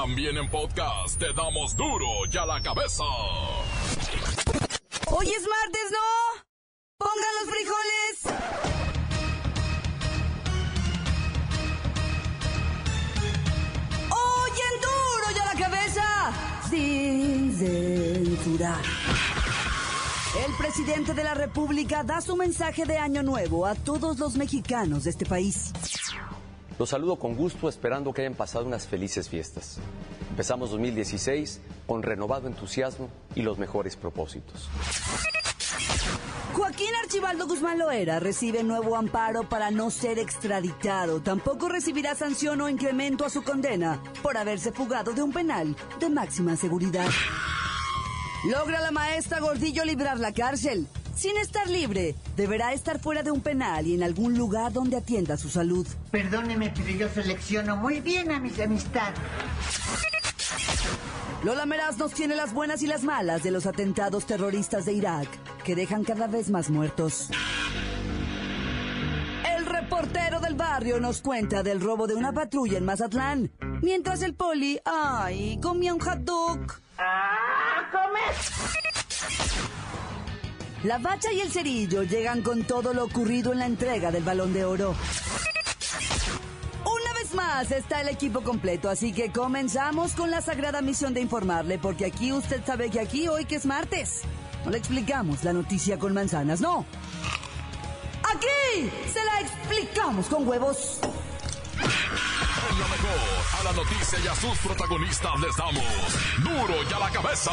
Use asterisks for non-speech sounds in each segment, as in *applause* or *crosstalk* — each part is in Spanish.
También en podcast te damos duro y a la cabeza. Hoy es martes, ¿no? Pongan los frijoles. Hoy en duro y a la cabeza. Sin censurar. El presidente de la República da su mensaje de Año Nuevo a todos los mexicanos de este país. Los saludo con gusto esperando que hayan pasado unas felices fiestas. Empezamos 2016 con renovado entusiasmo y los mejores propósitos. Joaquín Archibaldo Guzmán Loera recibe nuevo amparo para no ser extraditado. Tampoco recibirá sanción o incremento a su condena por haberse fugado de un penal de máxima seguridad. Logra la maestra Gordillo librar la cárcel. Sin estar libre, deberá estar fuera de un penal y en algún lugar donde atienda su salud. Perdóneme, pero yo selecciono muy bien a mis amistades. Lola Meraz nos tiene las buenas y las malas de los atentados terroristas de Irak, que dejan cada vez más muertos. El reportero del barrio nos cuenta del robo de una patrulla en Mazatlán, mientras el poli, ay, comía un hot dog. ¡Ah, comer! La bacha y el cerillo llegan con todo lo ocurrido en la entrega del balón de oro. Una vez más está el equipo completo, así que comenzamos con la sagrada misión de informarle, porque aquí usted sabe que aquí hoy que es martes, no le explicamos la noticia con manzanas, no. Aquí se la explicamos con huevos. A la noticia y a sus protagonistas les damos duro y a la cabeza.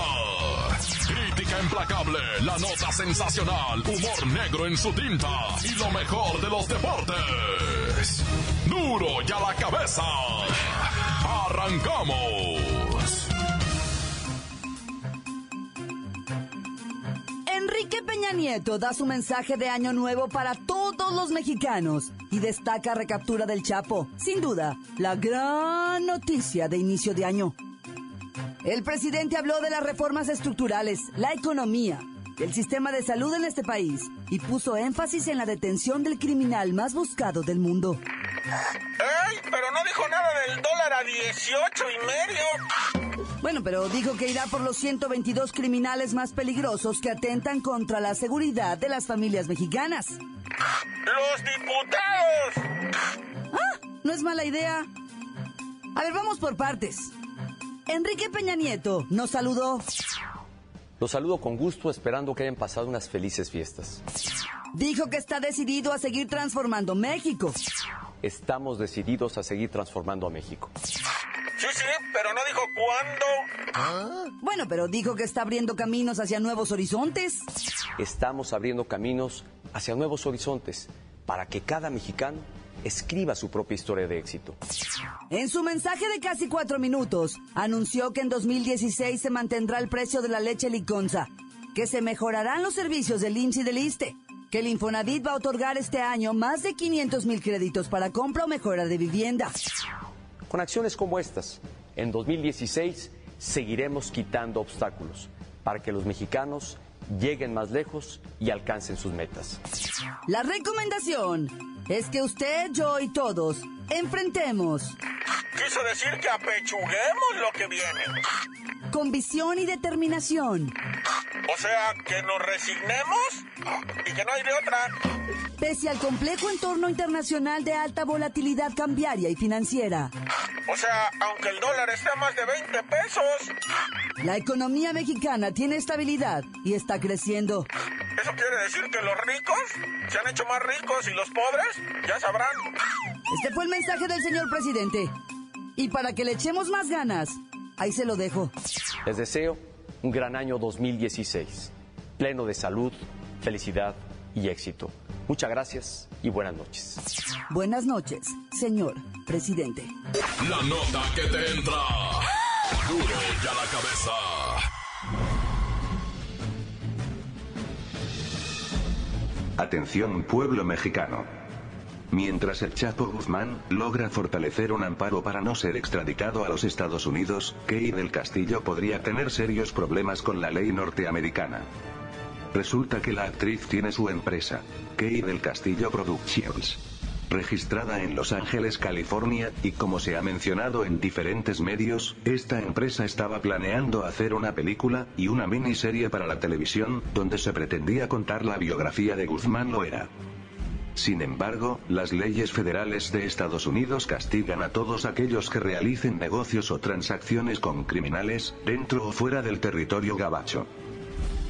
Crítica implacable, la nota sensacional, humor negro en su tinta y lo mejor de los deportes. Duro y a la cabeza. Arrancamos. Enrique Peña Nieto da su mensaje de año nuevo para todos los mexicanos y destaca recaptura del Chapo. Sin duda, la gran noticia de inicio de año. El presidente habló de las reformas estructurales, la economía, el sistema de salud en este país y puso énfasis en la detención del criminal más buscado del mundo. ¡Ey! Pero no dijo nada del dólar a 18 y medio. Bueno, pero dijo que irá por los 122 criminales más peligrosos que atentan contra la seguridad de las familias mexicanas. ¡Los diputados! Ah, no es mala idea. A ver, vamos por partes. Enrique Peña Nieto nos saludó. Los saludo con gusto esperando que hayan pasado unas felices fiestas. Dijo que está decidido a seguir transformando México. Estamos decididos a seguir transformando a México. Sí, sí, pero no dijo cuándo. Bueno, pero dijo que está abriendo caminos hacia nuevos horizontes. Estamos abriendo caminos hacia nuevos horizontes para que cada mexicano escriba su propia historia de éxito. En su mensaje de casi cuatro minutos, anunció que en 2016 se mantendrá el precio de la leche liconza, que se mejorarán los servicios del IMSS y del ISTE, que el Infonavit va a otorgar este año más de 500 mil créditos para compra o mejora de vivienda. Con acciones como estas, en 2016 seguiremos quitando obstáculos para que los mexicanos lleguen más lejos y alcancen sus metas. La recomendación es que usted, yo y todos enfrentemos Quiso decir que apechuguemos lo que viene. con visión y determinación, O sea, que nos resignemos y que no hay de otra. pese al complejo entorno internacional de alta volatilidad cambiaria y financiera. O sea, aunque el dólar esté a más de 20 pesos. La economía mexicana tiene estabilidad y está creciendo. ¿Eso quiere decir que los ricos se han hecho más ricos y los pobres ya sabrán? Este fue el mensaje del señor presidente. Y para que le echemos más ganas, ahí se lo dejo. Les deseo un gran año 2016, pleno de salud, felicidad y éxito. Muchas gracias y buenas noches. Buenas noches, señor presidente. La nota que te entra. Duro y a la cabeza. Atención pueblo mexicano. Mientras el Chapo Guzmán logra fortalecer un amparo para no ser extraditado a los Estados Unidos, Key del Castillo podría tener serios problemas con la ley norteamericana. Resulta que la actriz tiene su empresa, Key del Castillo Productions. Registrada en Los Ángeles, California, y como se ha mencionado en diferentes medios, esta empresa estaba planeando hacer una película y una miniserie para la televisión, donde se pretendía contar la biografía de Guzmán Loera. Sin embargo, las leyes federales de Estados Unidos castigan a todos aquellos que realicen negocios o transacciones con criminales, dentro o fuera del territorio gabacho.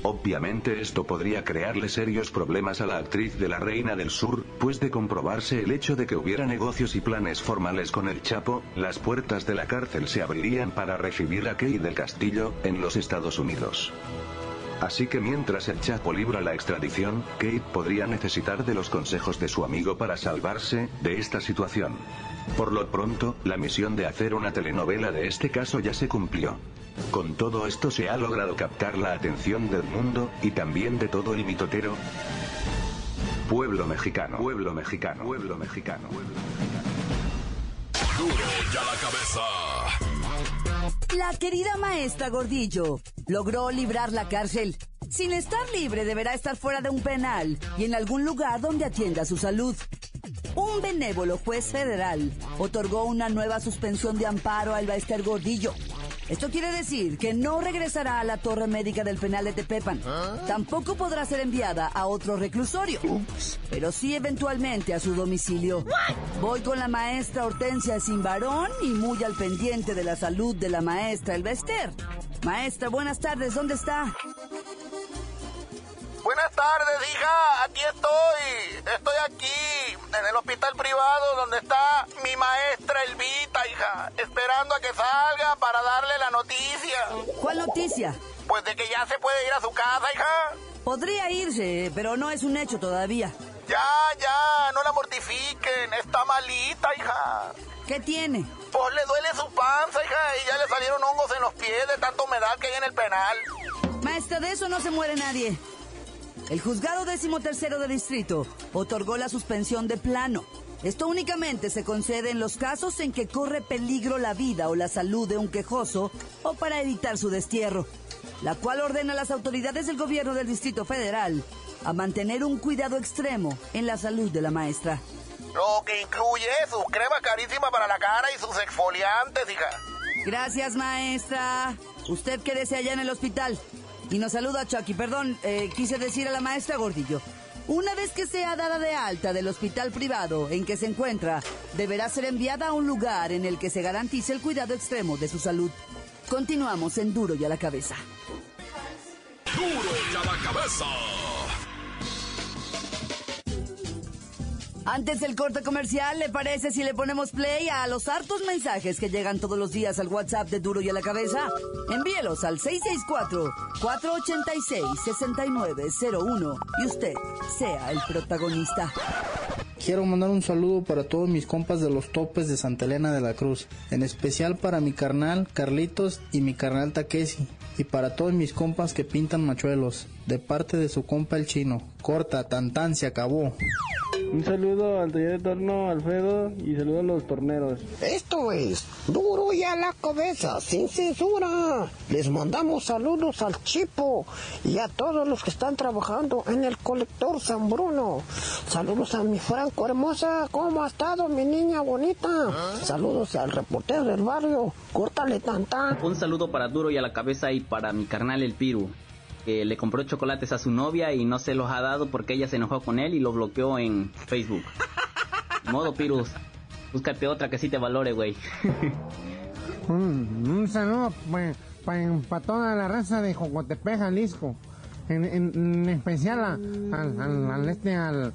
Obviamente esto podría crearle serios problemas a la actriz de la Reina del Sur, pues de comprobarse el hecho de que hubiera negocios y planes formales con el Chapo, las puertas de la cárcel se abrirían para recibir a Key del Castillo, en los Estados Unidos. Así que mientras el Chapo libra la extradición, Kate podría necesitar de los consejos de su amigo para salvarse de esta situación. Por lo pronto, la misión de hacer una telenovela de este caso ya se cumplió. Con todo esto se ha logrado captar la atención del mundo, y también de todo el mitotero. Pueblo mexicano, pueblo mexicano, pueblo mexicano. Duro ya la cabeza. La querida maestra Gordillo logró librar la cárcel. Sin estar libre deberá estar fuera de un penal y en algún lugar donde atienda su salud. Un benévolo juez federal otorgó una nueva suspensión de amparo a Elbaester Gordillo. Esto quiere decir que no regresará a la torre médica del penal de Tepepan. Tampoco podrá ser enviada a otro reclusorio, pero sí eventualmente a su domicilio. Voy con la maestra Hortensia Simbarón y muy al pendiente de la salud de la maestra Elbester. Maestra, buenas tardes, ¿dónde está? Buenas tardes, hija. Aquí estoy. Estoy aquí, en el hospital privado donde está mi maestra Elvita, hija. Esperando a que salga para darle la noticia. ¿Cuál noticia? Pues de que ya se puede ir a su casa, hija. Podría irse, pero no es un hecho todavía. Ya, ya, no la mortifiquen. Está malita, hija. ¿Qué tiene? Pues le duele su panza, hija, y ya le salieron hongos en los pies de tanta humedad que hay en el penal. Maestra, de eso no se muere nadie. El juzgado décimo tercero de distrito otorgó la suspensión de plano. Esto únicamente se concede en los casos en que corre peligro la vida o la salud de un quejoso o para evitar su destierro, la cual ordena a las autoridades del gobierno del Distrito Federal a mantener un cuidado extremo en la salud de la maestra. Lo que incluye su crema carísima para la cara y sus exfoliantes, hija. Gracias, maestra. Usted quédese allá en el hospital. Y nos saluda Chucky. Perdón, eh, quise decir a la maestra Gordillo. Una vez que sea dada de alta del hospital privado en que se encuentra, deberá ser enviada a un lugar en el que se garantice el cuidado extremo de su salud. Continuamos en Duro y a la cabeza. Duro ya la cabeza. Antes del corte comercial, ¿le parece si le ponemos play a los hartos mensajes que llegan todos los días al WhatsApp de Duro y a la Cabeza? Envíelos al 664-486-6901 y usted sea el protagonista. Quiero mandar un saludo para todos mis compas de los topes de Santa Elena de la Cruz, en especial para mi carnal Carlitos y mi carnal Taquesi, y para todos mis compas que pintan machuelos, de parte de su compa el chino. Corta, tan tan, se acabó. Un saludo al taller de torno Alfredo y saludo a los torneros. Esto es Duro y a la cabeza, sin censura. Les mandamos saludos al Chipo y a todos los que están trabajando en el colector San Bruno. Saludos a mi Franco hermosa, ¿cómo ha estado mi niña bonita? Saludos al reportero del barrio, córtale tanta. Un saludo para Duro y a la cabeza y para mi carnal el Piru que le compró chocolates a su novia y no se los ha dado porque ella se enojó con él y lo bloqueó en Facebook. *laughs* Modo, Pirus, búscate otra que sí te valore, güey. *laughs* un, un saludo para toda la raza de Jocotepec, Jalisco. En, en, en especial a- al, al, al este, al,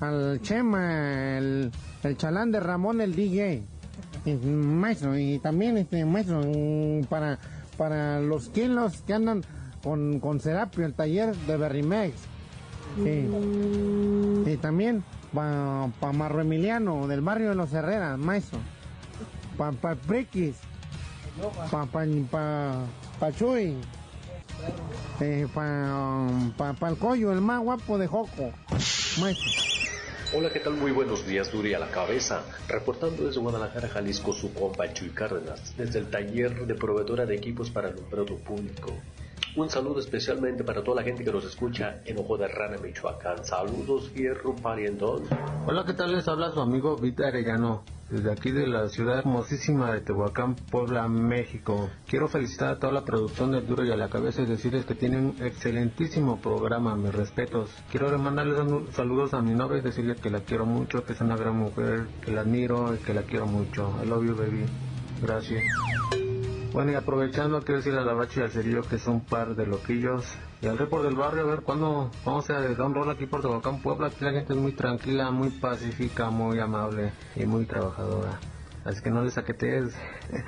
al Chema, el, el chalán de Ramón, el DJ. Y, maestro, y también este maestro, para, para los kilos que andan con, con Serapio, el taller de Berrimex. Y, también para pa Marro Emiliano, del barrio de los Herreras, maestro. Para pa Priquis, para pa, pa, pa Chuy, eh, para pa, pa el Coyo, el más guapo de Joco, maestro. Hola, ¿qué tal? Muy buenos días, Duri a la cabeza. Reportando desde Guadalajara, Jalisco, su compa Chuy Cárdenas, desde el taller de proveedora de equipos para el alumbrado público. Un saludo especialmente para toda la gente que nos escucha en Ojo de Rana, Michoacán. Saludos, fierro parientón. Hola, ¿qué tal? Les habla su amigo Vita Arellano desde aquí de la ciudad hermosísima de Tehuacán, Puebla, México. Quiero felicitar a toda la producción del Duro y a la Cabeza y decirles que tienen un excelentísimo programa, mis respetos. Quiero mandarles saludos a mi novia y decirles que la quiero mucho, que es una gran mujer, que la admiro y que la quiero mucho. I love you, baby. Gracias. Bueno, y aprovechando, quiero decir a la Bacha y al Cerillo que son par de loquillos. Y al report del barrio, a ver cuándo vamos a dar un rol aquí por Tehuacán, Puebla. Aquí la gente es muy tranquila, muy pacífica, muy amable y muy trabajadora. Así que no les saquetes.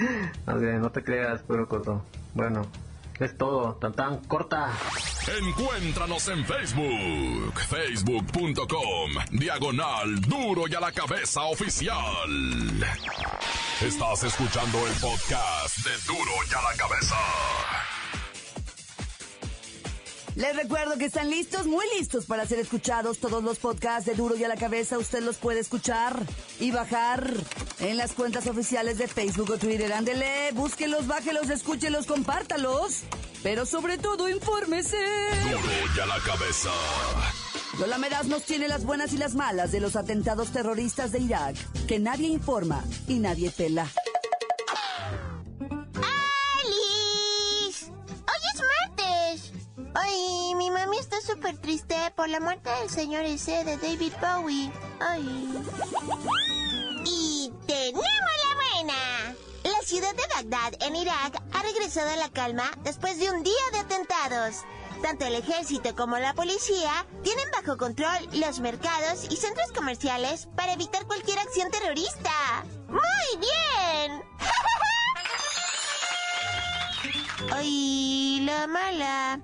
*laughs* no te creas, pero corto. Bueno, es todo, tan tan corta. Encuéntranos en Facebook, facebook.com, diagonal duro y a la cabeza oficial. Estás escuchando el podcast de duro y a la cabeza. Les recuerdo que están listos, muy listos para ser escuchados. Todos los podcasts de Duro y a la Cabeza usted los puede escuchar y bajar en las cuentas oficiales de Facebook o Twitter. Ándele, búsquelos, bájelos, escúchelos, compártalos. Pero sobre todo, infórmese. Duro y a la Cabeza. Lola Meraz nos tiene las buenas y las malas de los atentados terroristas de Irak, que nadie informa y nadie pela. Está súper triste por la muerte del señor ese de David Bowie. Ay. Y tenemos la buena. La ciudad de Bagdad, en Irak, ha regresado a la calma después de un día de atentados. Tanto el ejército como la policía tienen bajo control los mercados y centros comerciales para evitar cualquier acción terrorista. ¡Muy bien! *laughs* ¡Ay, la mala!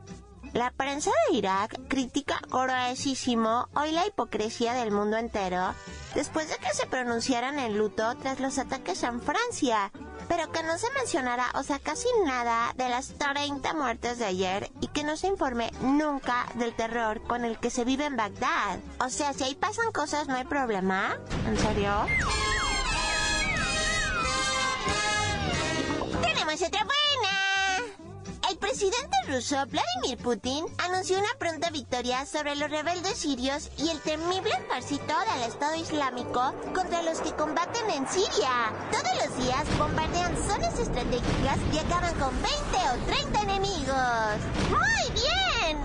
La prensa de Irak critica gruesísimo hoy la hipocresía del mundo entero después de que se pronunciaran en luto tras los ataques en Francia, pero que no se mencionara, o sea, casi nada de las 30 muertes de ayer y que no se informe nunca del terror con el que se vive en Bagdad. O sea, si ahí pasan cosas no hay problema. ¿En serio? ¡Tenemos otra presidente ruso Vladimir Putin anunció una pronta victoria sobre los rebeldes sirios y el temible ejército del Estado Islámico contra los que combaten en Siria. Todos los días bombardean zonas estratégicas y acaban con 20 o 30 enemigos. ¡Muy bien!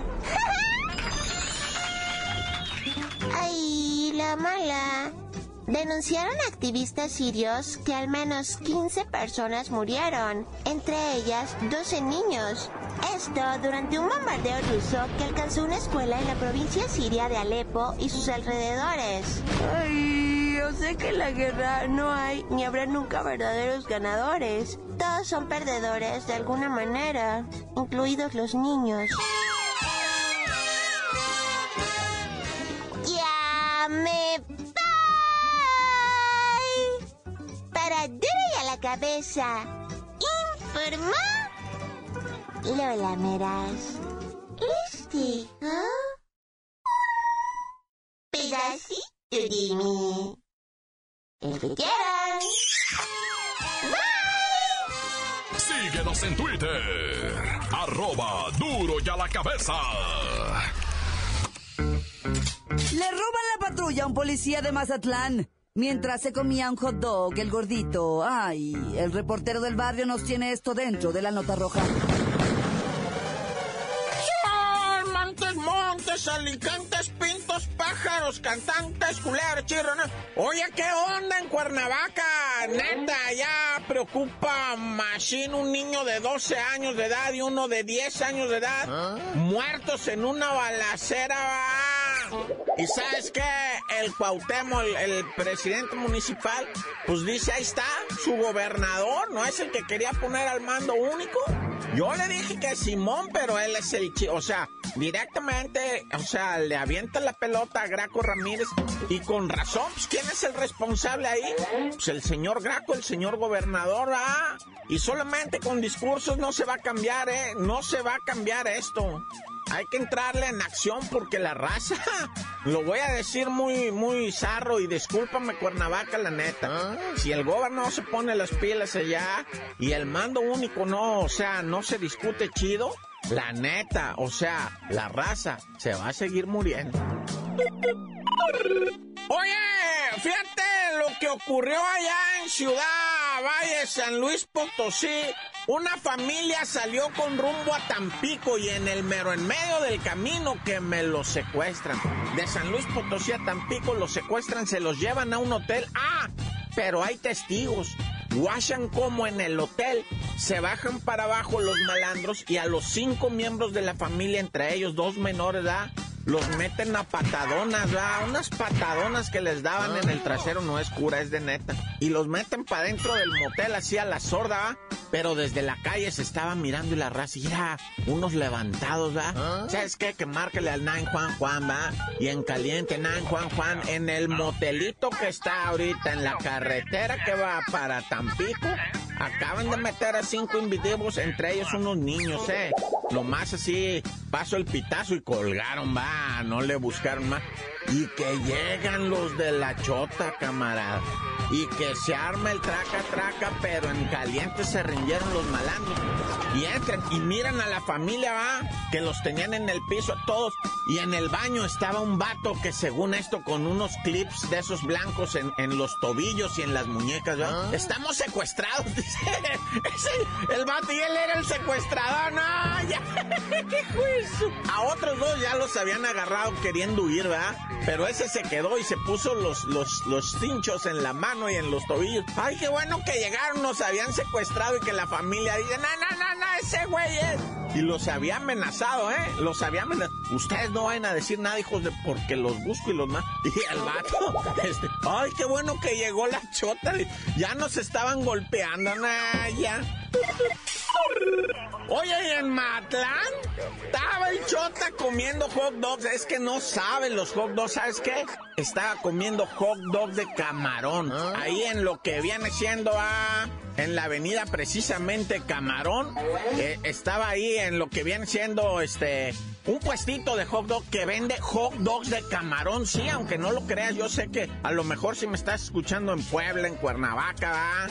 *laughs* ¡Ay, la mala! Denunciaron activistas sirios que al menos 15 personas murieron, entre ellas 12 niños. Esto durante un bombardeo ruso que alcanzó una escuela en la provincia siria de Alepo y sus alrededores. Ay, yo sé que en la guerra no hay ni habrá nunca verdaderos ganadores. Todos son perdedores de alguna manera, incluidos los niños. Cabeza. Informó Lola Meras. Este pedacito de mí. El que quieran. Bye. Síguenos en Twitter. Arroba duro y a la cabeza. Le roban la patrulla a un policía de Mazatlán. Mientras se comía un hot dog, el gordito. Ay, el reportero del barrio nos tiene esto dentro de la nota roja. Montes, montes, alicantes, pintos, pájaros, cantantes, culeros, chirrones. Oye, ¿qué onda en Cuernavaca? Neta, ya preocupa machine un niño de 12 años de edad y uno de 10 años de edad ¿Ah? muertos en una balacera. Y sabes qué, el Cuauhtémoc, el, presidente municipal, pues dice, ahí está, su gobernador, ¿no es el que quería poner al mando único? Yo le dije que Simón, pero él es el chico, o sea, directamente, o sea, le avienta la pelota a Graco Ramírez y con razón, pues ¿quién es el responsable ahí? Pues el señor Graco, el señor gobernador, ah, y solamente con discursos no se va a cambiar, eh, no se va a cambiar esto hay que entrarle en acción porque la raza, lo voy a decir muy, muy zarro y discúlpame Cuernavaca la neta. Ah. Si el gobierno no se pone las pilas allá y el mando único no, o sea, no se discute chido, La neta, o sea, la raza se va a seguir muriendo. Oye, fíjate lo que ocurrió allá en Ciudad Valle, San Luis Potosí. Una familia salió con rumbo a Tampico y en el mero en medio del camino que me los secuestran. De San Luis Potosí a Tampico los secuestran, se los llevan a un hotel. Ah, pero hay testigos. Guachan como en el hotel se bajan para abajo los malandros y a los cinco miembros de la familia, entre ellos dos menores, ¿verdad? Los meten a patadonas, ¿verdad? Unas patadonas que les daban en el trasero, no es cura, es de neta. Y los meten para dentro del motel así a la sorda, ¿va? Pero desde la calle se estaba mirando y la raza, y era unos levantados, ¿va? ¿Sabes qué? Que márquele al Nine Juan Juan, ¿va? Y en caliente, Nine Juan Juan, en el motelito que está ahorita en la carretera que va para Tampico, acaban de meter a cinco individuos, entre ellos unos niños, ¿eh? Lo más así, pasó el pitazo y colgaron, va, no le buscaron más. Y que llegan los de la chota, camarada. Y que se arma el traca traca, pero en caliente se rindieron los malandros. Y entran y miran a la familia, va, que los tenían en el piso a todos. Y en el baño estaba un vato que según esto con unos clips de esos blancos en, en los tobillos y en las muñecas, ¿va? Estamos secuestrados, *laughs* dice. Ese, el vato y él era el secuestrador, no, *laughs* ya. A otros dos ya los habían agarrado queriendo huir, ¿verdad? Pero ese se quedó y se puso los, los, los cinchos en la mano y en los tobillos. Ay, qué bueno que llegaron, nos habían secuestrado y que la familia dice, no, no, no, no, ese güey es. Y los había amenazado, ¿eh? Los había amenazado. Ustedes no vayan a decir nada, hijos de, porque los busco y los más. *laughs* Y el vato, *laughs* este, ay, qué bueno que llegó la chota. Ya nos estaban golpeando, nah, ya. Oye, ¿y en Matlán? Estaba el chota comiendo hot dogs. Es que no saben los hot dogs, ¿sabes qué? Estaba comiendo hot dogs de camarón. Ahí en lo que viene siendo a... En la avenida precisamente Camarón. eh, estaba ahí en lo que viene siendo este... Un puestito de hot dog que vende hot dogs de camarón, sí, aunque no lo creas, yo sé que a lo mejor si me estás escuchando en Puebla, en Cuernavaca, ¿va?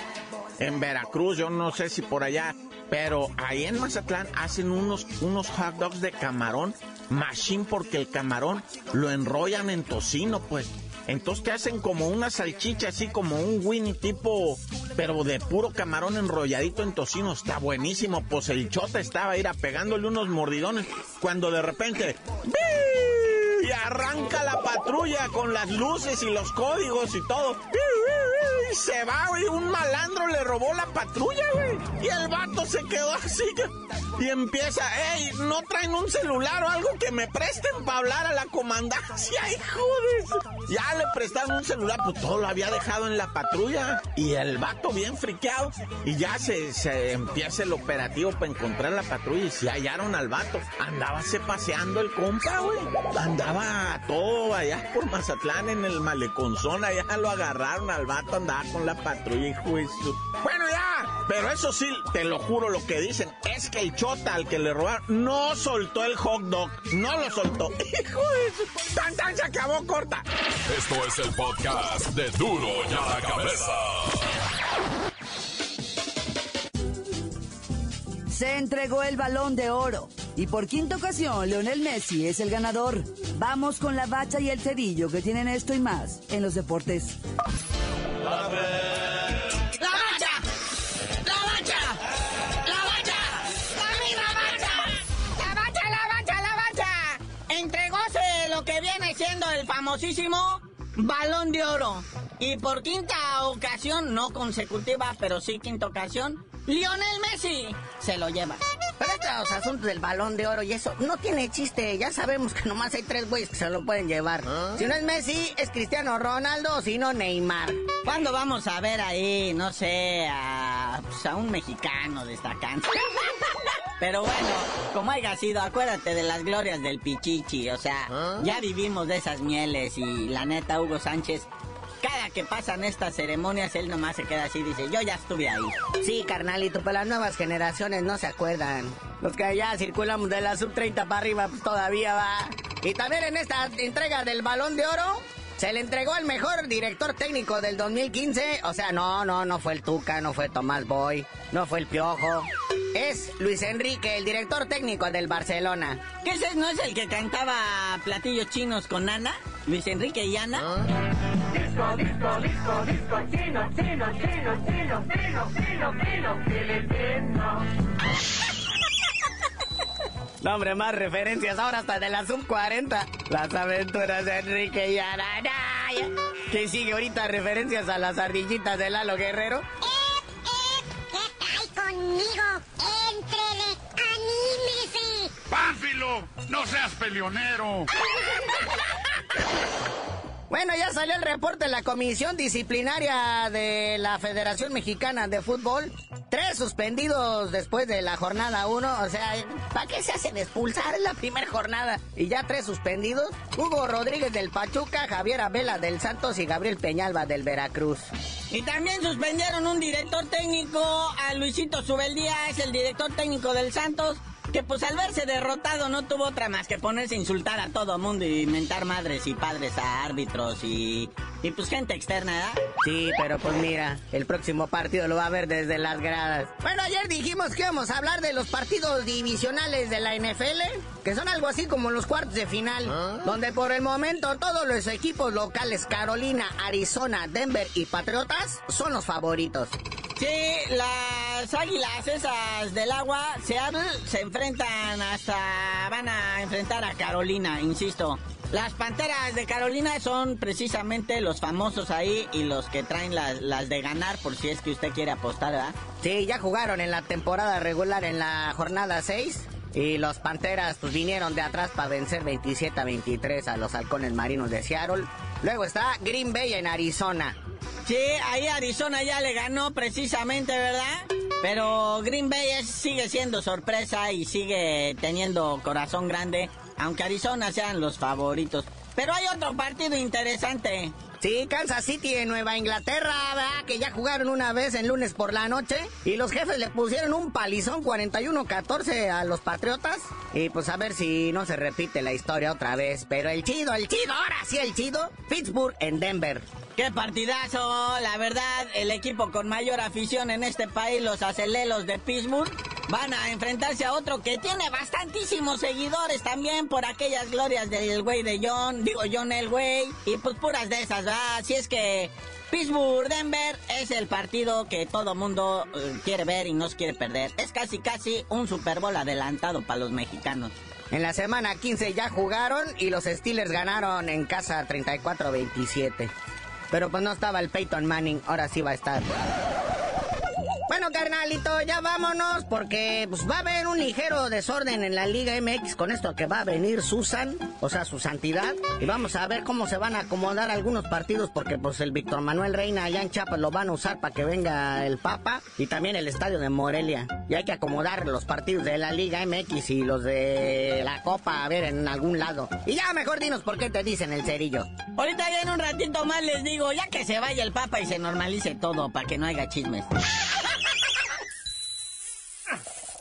en Veracruz, yo no sé si por allá, pero ahí en Mazatlán hacen unos, unos hot dogs de camarón, machine porque el camarón lo enrollan en tocino, pues. Entonces te hacen como una salchicha, así como un Winnie tipo, pero de puro camarón enrolladito en tocino. Está buenísimo. Pues el chota estaba ir pegándole unos mordidones cuando de repente... ¡bii! Y arranca la patrulla con las luces y los códigos y todo. ¡Bii! Se va, güey. Un malandro le robó la patrulla, güey. Y el vato se quedó así. Y empieza, ey, ¿no traen un celular o algo que me presten para hablar a la comandancia, hijo de? Ya le prestaron un celular, pues todo lo había dejado en la patrulla. Y el vato bien friqueado. Y ya se, se empieza el operativo para encontrar la patrulla y se hallaron al vato. Andaba se paseando el compa, güey. Andaba todo allá por Mazatlán en el maleconzón, allá lo agarraron al vato, andaba con la patrulla, hijo de. Bueno, ya, pero eso sí, te lo juro, lo que dicen es que el chota al que le robaron no soltó el hot dog, no lo soltó. *laughs* Hijo de su... ¡Tan, tan! Se acabó corta. Esto es el podcast de Duro y a la Cabeza. Se entregó el balón de oro y por quinta ocasión Leonel Messi es el ganador. Vamos con la bacha y el cerillo que tienen esto y más en los deportes. ¡La famosísimo balón de oro. Y por quinta ocasión, no consecutiva, pero sí quinta ocasión, Lionel Messi se lo lleva. Pero estos asuntos del balón de oro y eso no tiene chiste. Ya sabemos que nomás hay tres güeyes que se lo pueden llevar. Si no es Messi, es Cristiano Ronaldo o si no Neymar. ¿Cuándo vamos a ver ahí, no sé, a, pues, a un mexicano destacando? Pero bueno, como haya sido, acuérdate de las glorias del Pichichi. O sea, ya vivimos de esas mieles y la neta, Hugo Sánchez, cada que pasan estas ceremonias, él nomás se queda así y dice, yo ya estuve ahí. Sí, carnalito, pero las nuevas generaciones no se acuerdan. Los que ya circulamos de la sub-30 para arriba, pues todavía va. Y también en esta entrega del Balón de Oro, se le entregó al mejor director técnico del 2015. O sea, no, no, no fue el Tuca, no fue Tomás Boy, no fue el Piojo. Es Luis Enrique, el director técnico del Barcelona. ¿Qué ese no es el que cantaba platillos chinos con Ana? Luis Enrique y Ana. Disco, disco, disco, disco, chino, chino, chino, chino, chino, chino, chino, filipino. No, hombre, más referencias ahora hasta de la sub 40. Las aventuras de Enrique y Ana. ¿Qué sigue ahorita? Referencias a las ardillitas de Lalo Guerrero. ¡Ay, conmigo! ¡Éntrele! ¡Anímese! ¡Pánfilo! ¡No seas peleonero! *laughs* Bueno, ya salió el reporte de la Comisión Disciplinaria de la Federación Mexicana de Fútbol. Tres suspendidos después de la jornada 1. O sea, ¿para qué se hacen expulsar en la primera jornada? Y ya tres suspendidos. Hugo Rodríguez del Pachuca, Javier Abela del Santos y Gabriel Peñalba del Veracruz. Y también suspendieron un director técnico a Luisito Subeldía, es el director técnico del Santos que pues al verse derrotado no tuvo otra más que ponerse a insultar a todo mundo y mentar madres y padres a árbitros y, y pues gente externa, ¿verdad? Sí, pero pues mira, el próximo partido lo va a ver desde las gradas. Bueno, ayer dijimos que íbamos a hablar de los partidos divisionales de la NFL, que son algo así como los cuartos de final, donde por el momento todos los equipos locales, Carolina, Arizona, Denver y Patriotas, son los favoritos. Sí, las águilas esas del agua, Seattle, se enfrentan hasta... van a enfrentar a Carolina, insisto. Las panteras de Carolina son precisamente los famosos ahí y los que traen las, de ganar, por si es que usted quiere apostar, ¿verdad? Sí, ya jugaron en la temporada regular en la jornada 6. Y los Panteras pues vinieron de atrás para vencer 27 a 23 a los halcones marinos de Seattle. Luego está Green Bay en Arizona. Sí, ahí Arizona ya le ganó precisamente, ¿verdad? Pero Green Bay sigue siendo sorpresa y sigue teniendo corazón grande, aunque Arizona sean los favoritos. Pero hay otro partido interesante. Sí, Kansas City en Nueva Inglaterra, ¿verdad? Que ya jugaron una vez en lunes por la noche. Y los jefes le pusieron un palizón 41-14 a los Patriotas. Y pues a ver si no se repite la historia otra vez. Pero el chido, el chido, ahora sí el chido. Pittsburgh en Denver. ¡Qué partidazo! La verdad, el equipo con mayor afición en este país, los acelelos de Pittsburgh, van a enfrentarse a otro que tiene bastantísimos seguidores también por aquellas glorias del güey de John, digo John el güey, y pues puras de esas, ¿verdad? Así es que Pittsburgh-Denver es el partido que todo mundo eh, quiere ver y no quiere perder. Es casi casi un Super Bowl adelantado para los mexicanos. En la semana 15 ya jugaron y los Steelers ganaron en casa 34-27. Pero pues no estaba el Peyton Manning, ahora sí va a estar. Bueno, carnalito, ya vámonos porque pues, va a haber un ligero desorden en la Liga MX con esto que va a venir Susan, o sea, su santidad. Y vamos a ver cómo se van a acomodar algunos partidos porque pues el Víctor Manuel Reina allá en Chiapas lo van a usar para que venga el Papa y también el estadio de Morelia. Y hay que acomodar los partidos de la Liga MX y los de la Copa a ver en algún lado. Y ya mejor dinos por qué te dicen el cerillo. Ahorita ya en un ratito más les digo, ya que se vaya el Papa y se normalice todo para que no haya chismes. *laughs* ¡La mancha! ¡La mancha! ¡La mancha! ¡La misma mancha! Por ahora hemos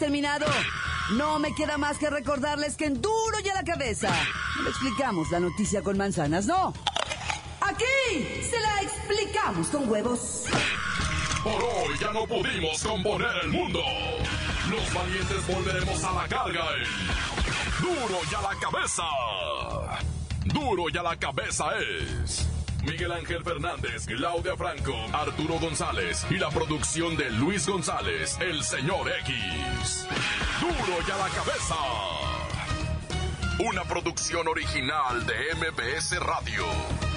terminado. No me queda más que recordarles que en duro y a la cabeza no le explicamos la noticia con manzanas, no. Aquí se la explicamos con huevos. Por hoy ya no pudimos componer el mundo. Los valientes volveremos a la carga en Duro y a la cabeza. Duro y a la cabeza es Miguel Ángel Fernández, Claudia Franco, Arturo González y la producción de Luis González, el señor X. Duro y a la cabeza. Una producción original de MBS Radio.